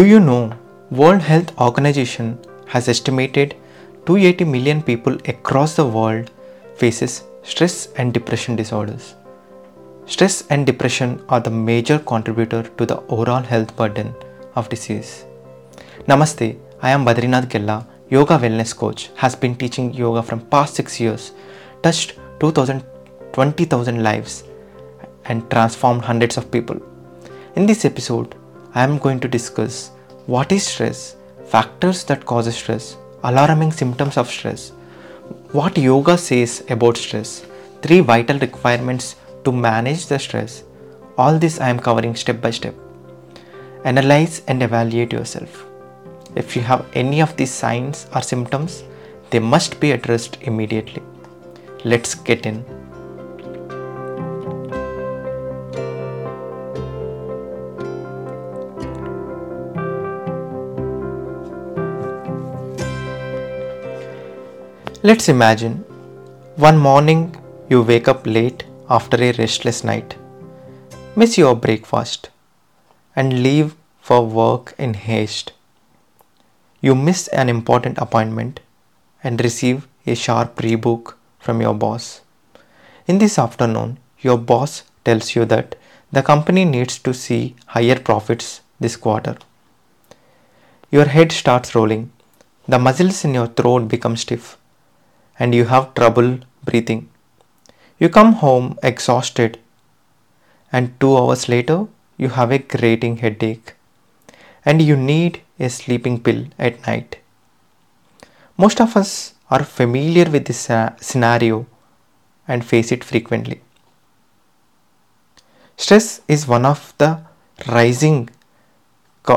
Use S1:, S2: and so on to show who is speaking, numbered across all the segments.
S1: Do you know World Health Organization has estimated 280 million people across the world faces stress and depression disorders. Stress and depression are the major contributor to the overall health burden of disease. Namaste, I am Badarinath Gella, yoga wellness coach, has been teaching yoga from past 6 years, touched 2000 20,000 lives and transformed hundreds of people. In this episode, I am going to discuss what is stress, factors that cause stress, alarming symptoms of stress, what yoga says about stress, three vital requirements to manage the stress. All this I am covering step by step. Analyze and evaluate yourself. If you have any of these signs or symptoms, they must be addressed immediately. Let's get in. Let's imagine one morning you wake up late after a restless night, miss your breakfast, and leave for work in haste. You miss an important appointment and receive a sharp rebook from your boss. In this afternoon, your boss tells you that the company needs to see higher profits this quarter. Your head starts rolling, the muscles in your throat become stiff and you have trouble breathing. You come home exhausted, and two hours later, you have a grating headache, and you need a sleeping pill at night. Most of us are familiar with this uh, scenario and face it frequently. Stress is one of the rising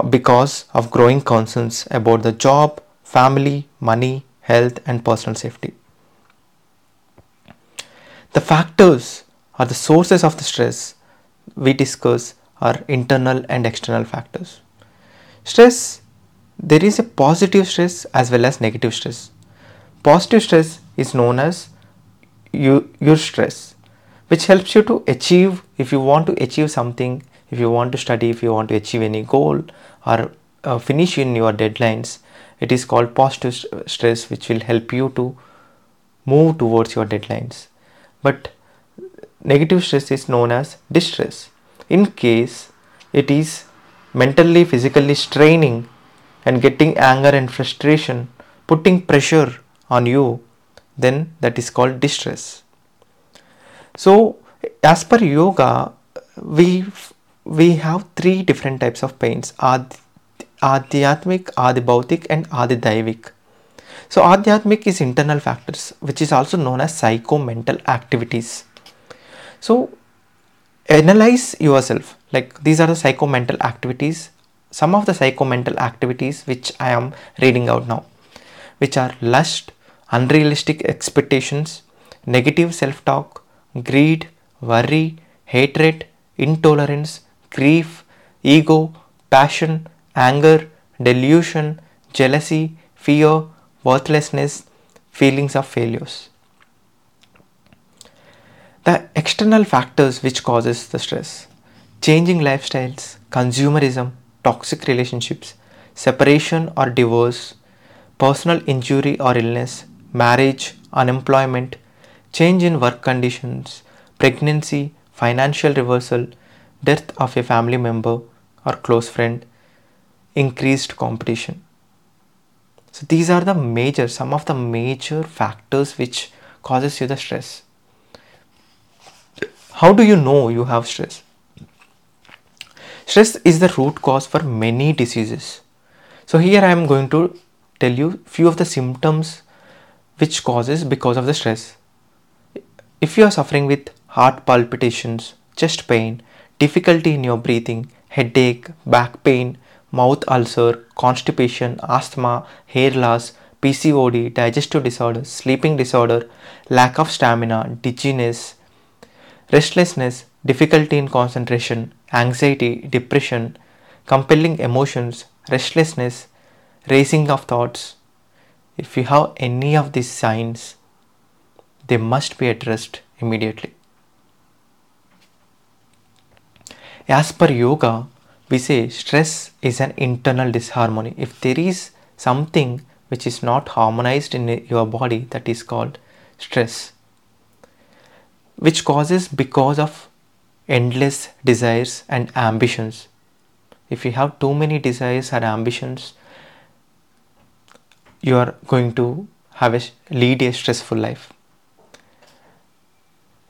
S1: because of growing concerns about the job, family, money, health, and personal safety. The factors or the sources of the stress we discuss are internal and external factors. Stress, there is a positive stress as well as negative stress. Positive stress is known as you, eustress, which helps you to achieve if you want to achieve something, if you want to study, if you want to achieve any goal or uh, finish in your deadlines. It is called positive stress, which will help you to move towards your deadlines but negative stress is known as distress. In case it is mentally, physically straining and getting anger and frustration, putting pressure on you, then that is called distress. So, as per yoga, we we have three different types of pains: Ad, Adhyatmik, Adibhautik, and Adidhaivik. So Adhyatmik is internal factors which is also known as psycho-mental activities. So analyze yourself like these are the psycho-mental activities some of the psycho-mental activities which I am reading out now which are lust, unrealistic expectations, negative self-talk, greed, worry, hatred, intolerance, grief, ego, passion, anger, delusion, jealousy, fear, worthlessness, feelings of failures. The external factors which causes the stress, changing lifestyles, consumerism, toxic relationships, separation or divorce, personal injury or illness, marriage, unemployment, change in work conditions, pregnancy, financial reversal, death of a family member or close friend, increased competition. So these are the major, some of the major factors which causes you the stress. How do you know you have stress? Stress is the root cause for many diseases. So here I am going to tell you few of the symptoms which causes because of the stress. If you are suffering with heart palpitations, chest pain, difficulty in your breathing, headache, back pain, mouth ulcer, constipation, asthma, hair loss, PCOD, digestive disorder, sleeping disorder, lack of stamina, dizziness, restlessness, difficulty in concentration, anxiety, depression, compelling emotions, restlessness, racing of thoughts. If you have any of these signs, they must be addressed immediately. As per yoga, we say stress is an internal disharmony. If there is something which is not harmonized in your body, that is called stress, which causes because of endless desires and ambitions. If you have too many desires or ambitions, you are going to have a lead a stressful life.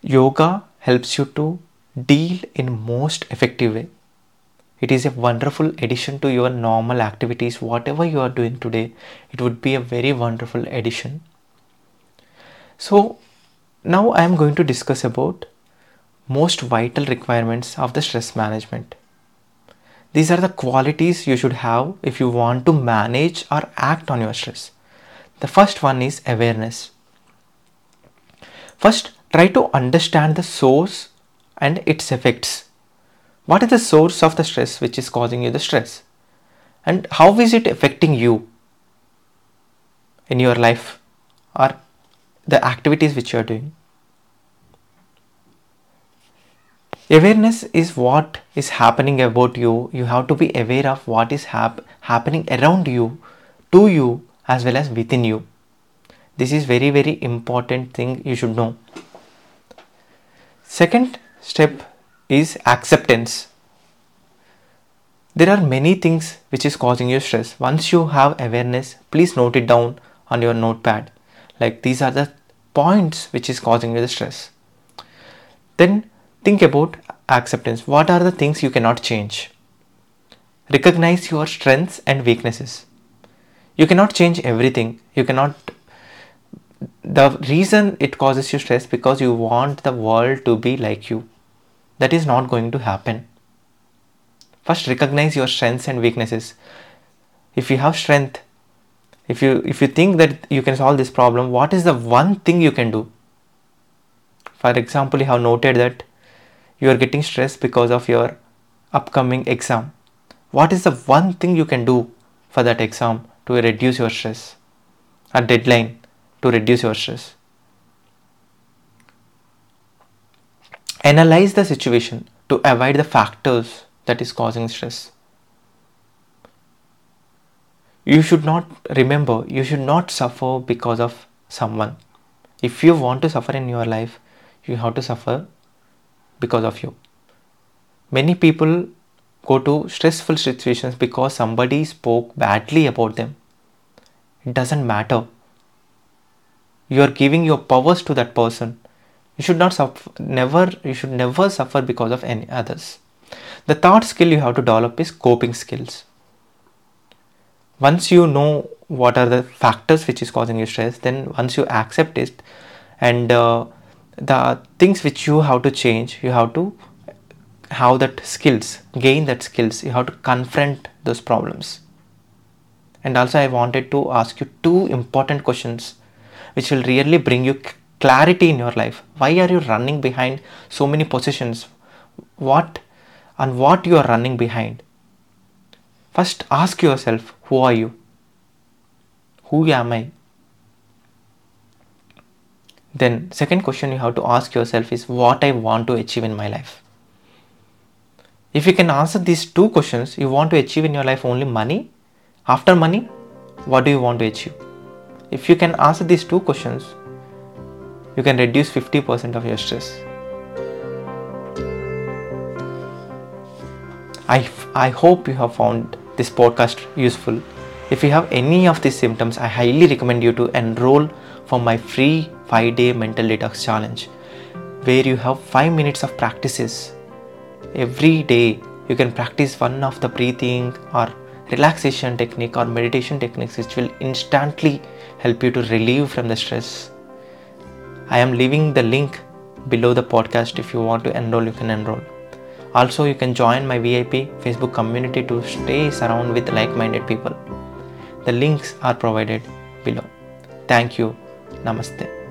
S1: Yoga helps you to deal in most effective way. It is a wonderful addition to your normal activities, whatever you are doing today. It would be a very wonderful addition. So now I am going to discuss about most vital requirements of the stress management. These are the qualities you should have if you want to manage or act on your stress. The first one is awareness. First, try to understand the source and its effects. What is the source of the stress which is causing you the stress? And how is it affecting you in your life or the activities which you are doing? Awareness is what is happening about you. You have to be aware of what is hap- happening around you, to you, as well as within you. This is very very important thing you should know. Second step is acceptance. There are many things which is causing you stress. Once you have awareness, please note it down on your notepad. Like these are the points which is causing you the stress. Then think about acceptance. What are the things you cannot change? Recognize your strengths and weaknesses. You cannot change everything. You cannot the reason it causes you stress because you want the world to be like you that is not going to happen. First recognize your strengths and weaknesses. If you have strength if you if you think that you can solve this problem what is the one thing you can do? For example you have noted that you are getting stressed because of your upcoming exam. What is the one thing you can do for that exam to reduce your stress? A deadline to reduce your stress. Analyze the situation to avoid the factors that is causing stress. You should not remember, you should not suffer because of someone. If you want to suffer in your life, you have to suffer because of you. Many people go to stressful situations because somebody spoke badly about them. It doesn't matter you are giving your powers to that person you should not suffer never you should never suffer because of any others. The third skill you have to develop is coping skills. Once you know what are the factors which is causing you stress then once you accept it and uh, the things which you have to change you have to have that skills gain that skills you have to confront those problems. And also i wanted to ask you two important questions which will really bring you clarity in your life. Why are you running behind so many positions? What and what you are running behind? First, ask yourself who are you? Who am I? Then, second question you have to ask yourself is what I want to achieve in my life. If you can answer these two questions, you want to achieve in your life only money. After money, what do you want to achieve? If you can answer these two questions, you can reduce 50% of your stress. I, I hope you have found this podcast useful. If you have any of these symptoms, I highly recommend you to enroll for my free 5 day mental detox challenge where you have 5 minutes of practices. Every day you can practice one of the breathing or relaxation technique or meditation techniques which will instantly help you to relieve from the stress. I am leaving the link below the podcast if you want to enroll you can enroll. Also you can join my VIP Facebook community to stay surrounded with like-minded people. The links are provided below. Thank you. Namaste.